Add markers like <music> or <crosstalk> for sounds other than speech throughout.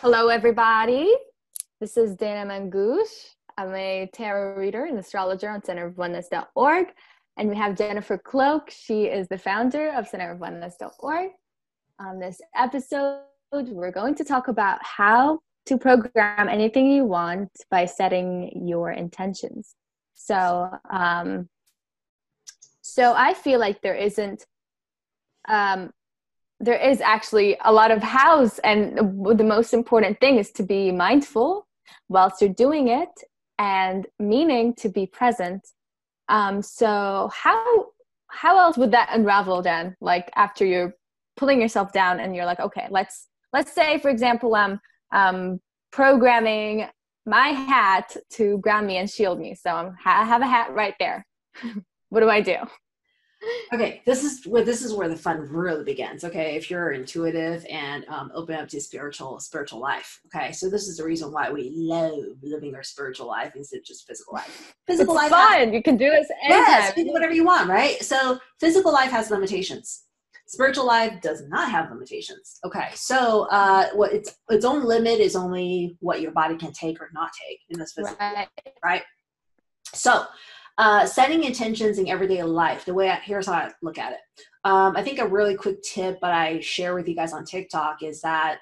Hello, everybody. This is Dana Mangouche. I'm a tarot reader and astrologer on centerofoneness.org. And we have Jennifer Cloak. She is the founder of centerofoneness.org. On this episode, we're going to talk about how to program anything you want by setting your intentions. So, um, so I feel like there isn't um, there is actually a lot of hows and the most important thing is to be mindful whilst you're doing it and meaning to be present. Um, so how how else would that unravel then like after you're pulling yourself down and you're like okay let's let's say for example i'm um, programming my hat to ground me and shield me. So I'm, i have a hat right there. <laughs> What do i do okay this is where this is where the fun really begins okay? If you're intuitive and um, open up to spiritual spiritual life okay? So this is the reason why we love living our spiritual life instead of just physical life. Physical it's life fun. has, you can do this anytime. yes do whatever you want right? So physical life has limitations. Spiritual life does not have limitations okay? So uh what its its own limit is only what your body can take or not take in this physical right, life, right? so uh, setting intentions in everyday life the way I, here's how i look at it um, i think a really quick tip that i share with you guys on tiktok is that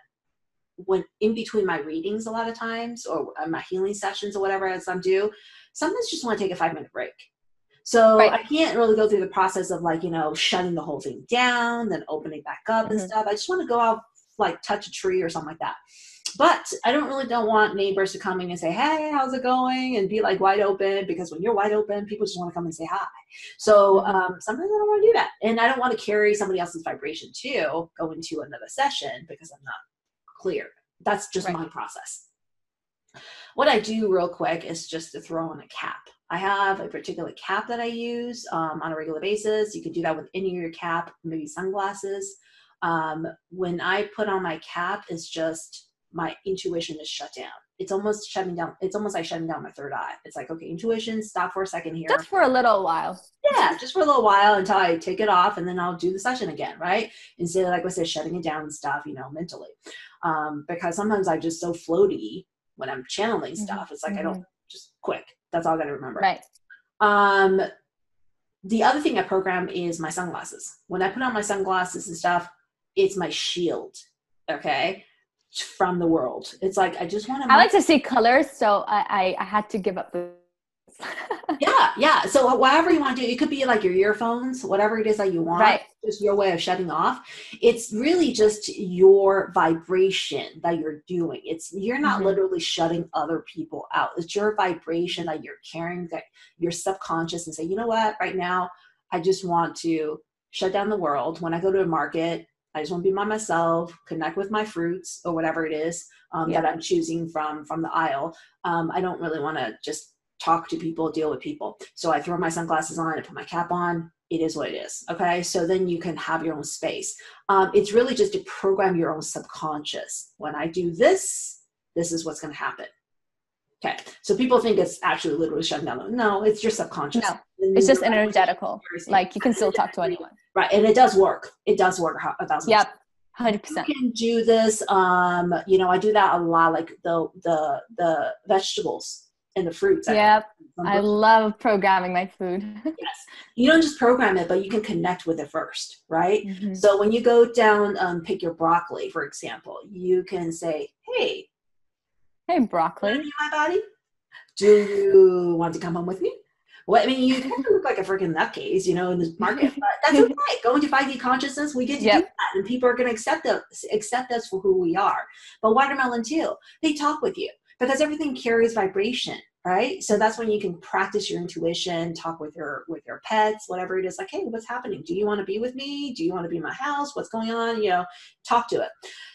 when in between my readings a lot of times or uh, my healing sessions or whatever as i'm due sometimes just want to take a five minute break so right. i can't really go through the process of like you know shutting the whole thing down then opening back up mm-hmm. and stuff i just want to go out like touch a tree or something like that but I don't really don't want neighbors to come in and say, "Hey, how's it going?" and be like wide open because when you're wide open, people just want to come and say hi. So mm-hmm. um, sometimes I don't want to do that, and I don't want to carry somebody else's vibration too. Go into another session because I'm not clear. That's just right. my process. What I do real quick is just to throw on a cap. I have a particular cap that I use um, on a regular basis. You can do that with any of your cap, maybe sunglasses. Um, when I put on my cap, it's just my intuition is shut down. It's almost shutting down. It's almost like shutting down my third eye. It's like, okay, intuition, stop for a second here. Just for a little while. Yeah, just for a little while until I take it off and then I'll do the session again, right? Instead of, like I said, shutting it down and stuff, you know, mentally. Um, because sometimes I'm just so floaty when I'm channeling mm-hmm. stuff. It's like mm-hmm. I don't mm-hmm. just quick. That's all I got to remember. Right. Um, the other thing I program is my sunglasses. When I put on my sunglasses and stuff, it's my shield. Okay from the world. It's like I just want to. I like to see colors, so I I, I had to give up the. <laughs> yeah, yeah. So whatever you want to do, it could be like your earphones, whatever it is that you want. Right. Just your way of shutting off. It's really just your vibration that you're doing. It's you're not mm-hmm. literally shutting other people out. It's your vibration that you're carrying that your subconscious and say, you know what, right now, I just want to shut down the world. When I go to a market, I just want to be by myself, connect with my fruits or whatever it is um, yeah. that I'm choosing from from the aisle. Um, I don't really want to just talk to people, deal with people. So I throw my sunglasses on, I put my cap on. It is what it is. Okay. So then you can have your own space. Um, it's really just to program your own subconscious. When I do this, this is what's going to happen. Okay. So people think it's actually literally shutting down. No, it's your subconscious. No, it's just energetical. Like you can still talk to anyone. Right. And it does work. It does work a thousand Yep. Hundred percent. You can do this. Um, you know, I do that a lot, like the the the vegetables and the fruits. Yep. I love programming my food. <laughs> yes. You don't just program it, but you can connect with it first, right? Mm-hmm. So when you go down, um, pick your broccoli, for example, you can say, "Hey, hey, broccoli, my body. Do you want to come home with me?" Well, I mean, you kind of look like a freaking nutcase, you know, in this market, <laughs> but that's okay. Going to 5D consciousness, we get to yep. do that, and people are going to accept us, accept us for who we are. But watermelon too, they talk with you because everything carries vibration, right? So that's when you can practice your intuition, talk with your with your pets, whatever it is. Like, hey, what's happening? Do you want to be with me? Do you want to be in my house? What's going on? You know, talk to it.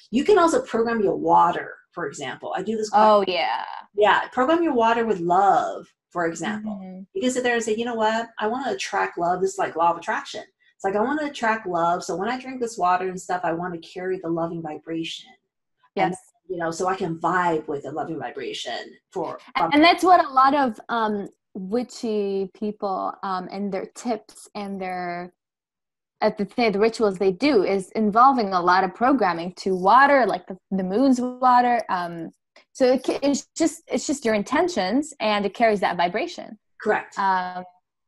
You can also program your water, for example. I do this. oh yeah. Yeah, program your water with love for example. Mm-hmm. You can sit there and say, you know what? I want to attract love. This is like law of attraction. It's like I want to attract love. So when I drink this water and stuff, I want to carry the loving vibration. Yes. And, you know, so I can vibe with the loving vibration for. And that's what a lot of um, witchy people um, and their tips and their at the the rituals they do is involving a lot of programming to water, like the, the moon's water. Um, so it, it's just it's just your intentions, and it carries that vibration. Correct. Um,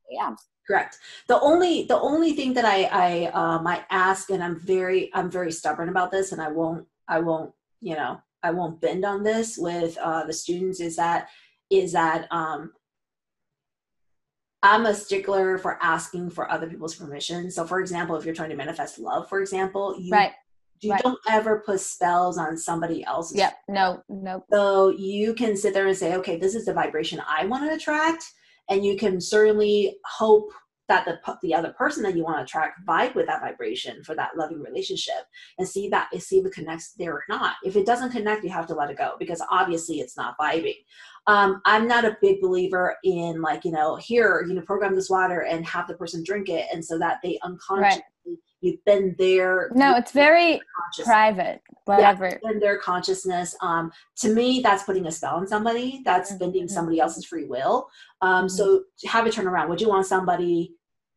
yeah. Correct. The only the only thing that I I uh, might ask, and I'm very I'm very stubborn about this, and I won't I won't you know I won't bend on this with uh, the students is that is that um, I'm a stickler for asking for other people's permission. So, for example, if you're trying to manifest love, for example, you right. you right. don't ever put spells on somebody else's. Yep. No. No. So you can sit there and say, okay, this is the vibration I want to attract, and you can certainly hope that the the other person that you want to attract vibe with that vibration for that loving relationship and see that see if it connects there or not if it doesn't connect you have to let it go because obviously it's not vibing um, i'm not a big believer in like you know here you know program this water and have the person drink it and so that they unconsciously right. You've been there no it's very private whatever yeah, in their consciousness um, to me that's putting a spell on somebody that's mm-hmm. bending somebody else's free will um, mm-hmm. so have it turn around would you want somebody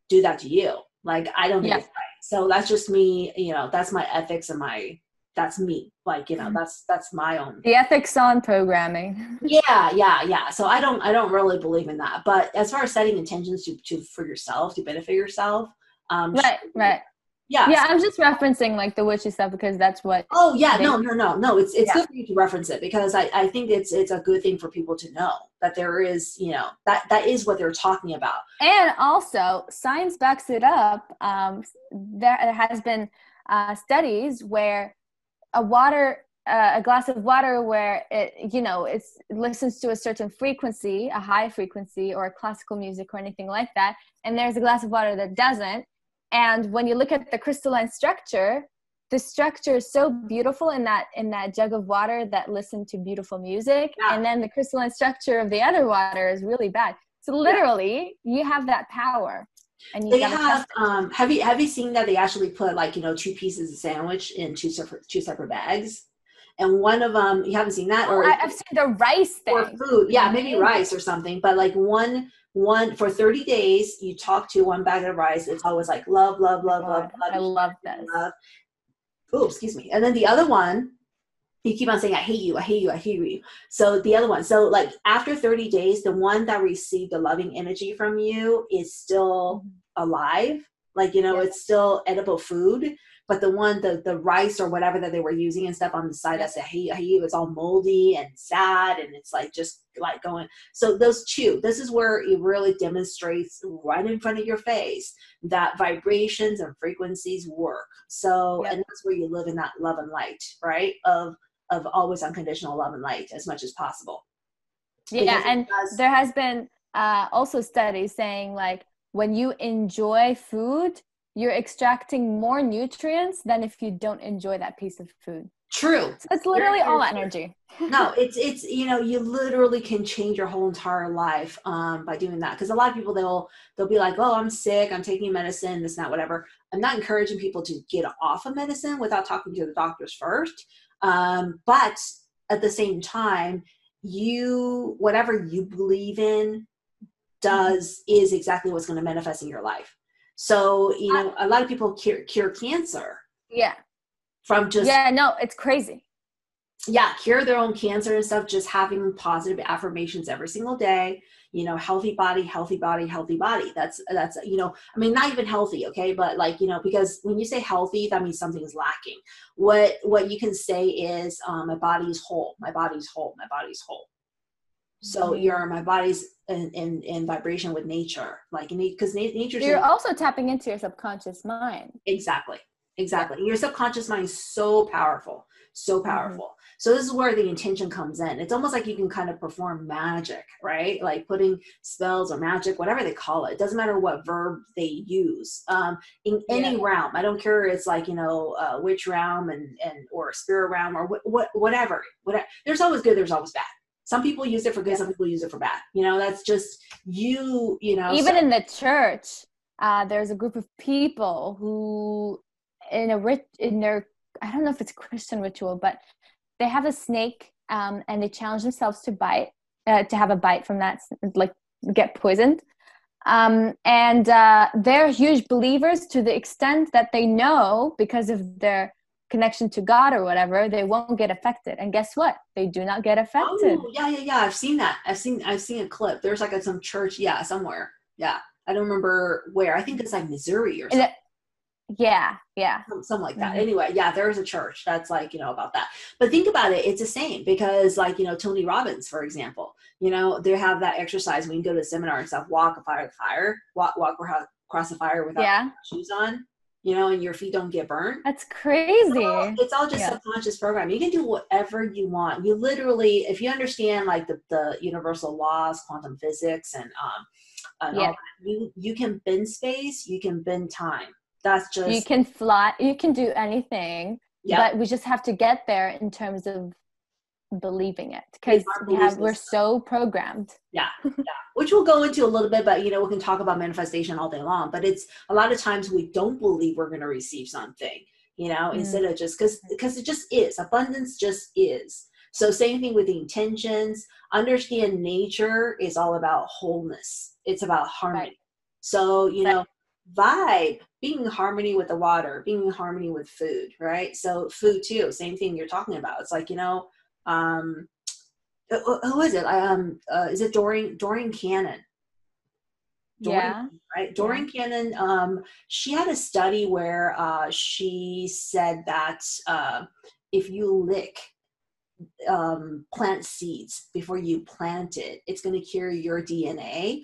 do that to you. Like I don't think yeah. it's right. So that's just me, you know, that's my ethics and my that's me. Like, you know, mm-hmm. that's that's my own the ethics on programming. <laughs> yeah, yeah, yeah. So I don't I don't really believe in that. But as far as setting intentions to, to for yourself, to benefit yourself, um right, right. Yeah. Yeah i'm just referencing like the witchy stuff because that's what oh yeah no no no no it's it's yeah. good for you to reference it because i i think it's it's a good thing for people to know that there is you know that that is what they're talking about. And also science backs it up um there has been uh studies where a water uh, a glass of water where it you know it's it listens to a certain frequency a high frequency or classical music or anything like that and there's a glass of water that doesn't and when you look at the crystalline structure the structure is so beautiful in that in that jug of water that listened to beautiful music. Yeah. and then the crystalline structure of the other water is really bad. So literally yeah. you have that power and you they have um have you have you seen that they actually put like you know two pieces of sandwich in two separate two separate bags? And one of them you haven't seen that or oh, i've seen the rice thing. or food. Yeah maybe rice or something but like one one for 30 days you talk to one bag of rice it's always like love love love oh love, love i love this. love. oh excuse me. And then the other one you keep on saying i hate you i hate you i hate you. So the other one so like after 30 days the one that received the loving energy from you is still mm-hmm. alive. Like you know it's still edible food but the one the the rice or whatever that they were using and stuff on the side I said hey hey it's all moldy and sad and it's like just like going so those two this is where it really demonstrates right in front of your face that vibrations and frequencies work. So yep. and that's where you live in that love and light right? Of of always unconditional love and light as much as possible. Yeah and does, there has been uh, also studies saying like when you enjoy food you're extracting more nutrients than if you don't enjoy that piece of food. True. So it's literally all energy. <laughs> no, it's it's you know you literally can change your whole entire life um, by doing that because a lot of people they'll they'll be like oh I'm sick I'm taking medicine this not whatever. I'm not encouraging people to get off of medicine without talking to the doctors first. Um, but at the same time, you whatever you believe in does is exactly what's going to manifest in your life. So, you know, a lot of people cure, cure cancer. Yeah. From just. Yeah, no, it's crazy. Yeah, cure their own cancer and stuff, just having positive affirmations every single day. You know, healthy body, healthy body, healthy body. That's, that's, you know, I mean, not even healthy, okay? But like, you know, because when you say healthy, that means something is lacking. What, what you can say is, um, my body is whole, my body's whole, my body's whole so mm-hmm. you're my body's in, in, in vibration with nature like because nature you're also tapping into your subconscious mind. Exactly exactly. Your subconscious mind is so powerful so mm-hmm. powerful. Mm-hmm. so this is where the intention comes in. It's almost like you can kind of perform magic right? Like putting spells or magic whatever they call it. It doesn't matter what verb they use. Um, in any yeah. realm. I don't care it's like you know uh, witch realm and and or spirit realm or what, what whatever whatever. There's always good there's always bad some people use it for good some people use it for bad you know that's just you you know even so. in the church uh, there's a group of people who in a rich in their i don't know if it's christian ritual but they have a snake um, and they challenge themselves to bite uh, to have a bite from that like get poisoned Um, and uh, they're huge believers to the extent that they know because of their connection to God or whatever, they won't get affected. And guess what? They do not get affected. Oh, yeah, yeah, yeah. I've seen that. I've seen I've seen a clip. There's like a, some church, yeah, somewhere. Yeah. I don't remember where. I think it's like Missouri or something. yeah, yeah. Something like that. Mm-hmm. Anyway, yeah, there's a church that's like, you know, about that. But think about it, it's the same because like, you know, Tony Robbins, for example, you know, they have that exercise when you go to a seminar and stuff, walk a fire fire, walk walk across the fire without yeah. shoes on you know, and your feet don't get burned. That's crazy. It's all, it's all just yeah. subconscious program. You can do whatever you want. You literally, if you understand like the, the universal laws, quantum physics, and um, and yeah. you you can bend space, you can bend time. That's just you can fly. You can do anything. Yep. But we just have to get there in terms of believing it because we have we're so programmed yeah yeah which we'll go into a little bit but you know we can talk about manifestation all day long but it's a lot of times we don't believe we're going to receive something you know mm. instead of just because because it just is abundance just is. So same thing with the intentions. Understand nature is all about wholeness. It's about harmony. Right. so you know vibe being in harmony with the water being in harmony with food right? So food too same thing you're talking about. It's like you know um, who is it? Um, uh, is it Dorian Dorian Cannon? Dorian, yeah. Right. Dorian yeah. Cannon. Um, she had a study where uh, she said that uh, if you lick um, plant seeds before you plant it, it's going to carry your DNA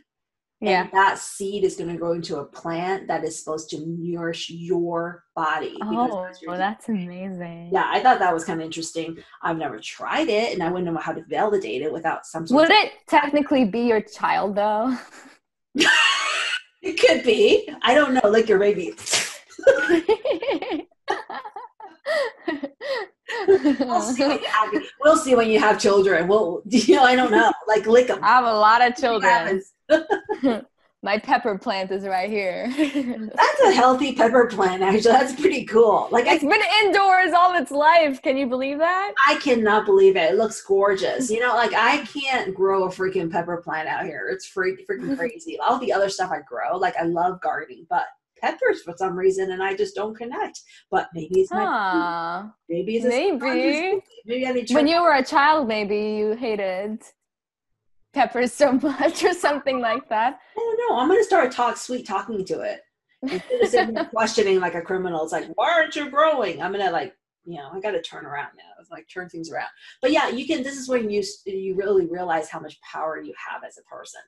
yeah. And that seed is going to grow into a plant that is supposed to nourish your body. Oh, that's, well, that's amazing. Yeah, I thought that was kind of interesting. I've never tried it, and I wouldn't know how to validate it without some. Would it technically be your child, though? <laughs> it could be. I don't know. Like your baby. <laughs> we'll, see have, we'll see when you have children. We'll, <laughs> you know, I don't know. Like lick them. I have a lot of children. <laughs> My pepper plant is right here. <laughs> That's a healthy pepper plant, actually. That's pretty cool. Like it's I, been indoors all its life. Can you believe that? I cannot believe it. It looks gorgeous. You know, like I can't grow a freaking pepper plant out here. It's freak, freaking <laughs> crazy. All the other stuff I grow, like I love gardening, but peppers for some reason, and I just don't connect. But maybe it's my maybe it's maybe maybe I when you were a child, maybe you hated peppers so <laughs> much or something like that. I don't know. I'm gonna start talk sweet talking to it instead of <laughs> questioning like a criminal. It's like, why aren't you growing? I'm gonna like, you know, I got to turn around now. It's like turn things around. But yeah, you can. This is when you you really realize how much power you have as a person,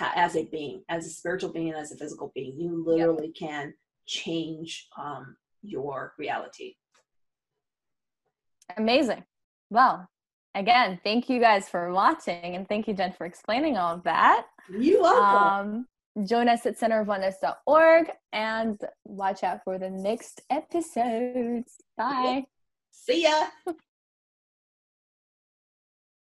as a being, as a spiritual being, as a physical being. You literally yep. can change um, your reality. Amazing. Well, again, thank you guys for watching and thank you, Jen, for explaining all of that. You are welcome. Um, join us at centerofoneness.org and watch out for the next episodes. Bye. See ya. <laughs>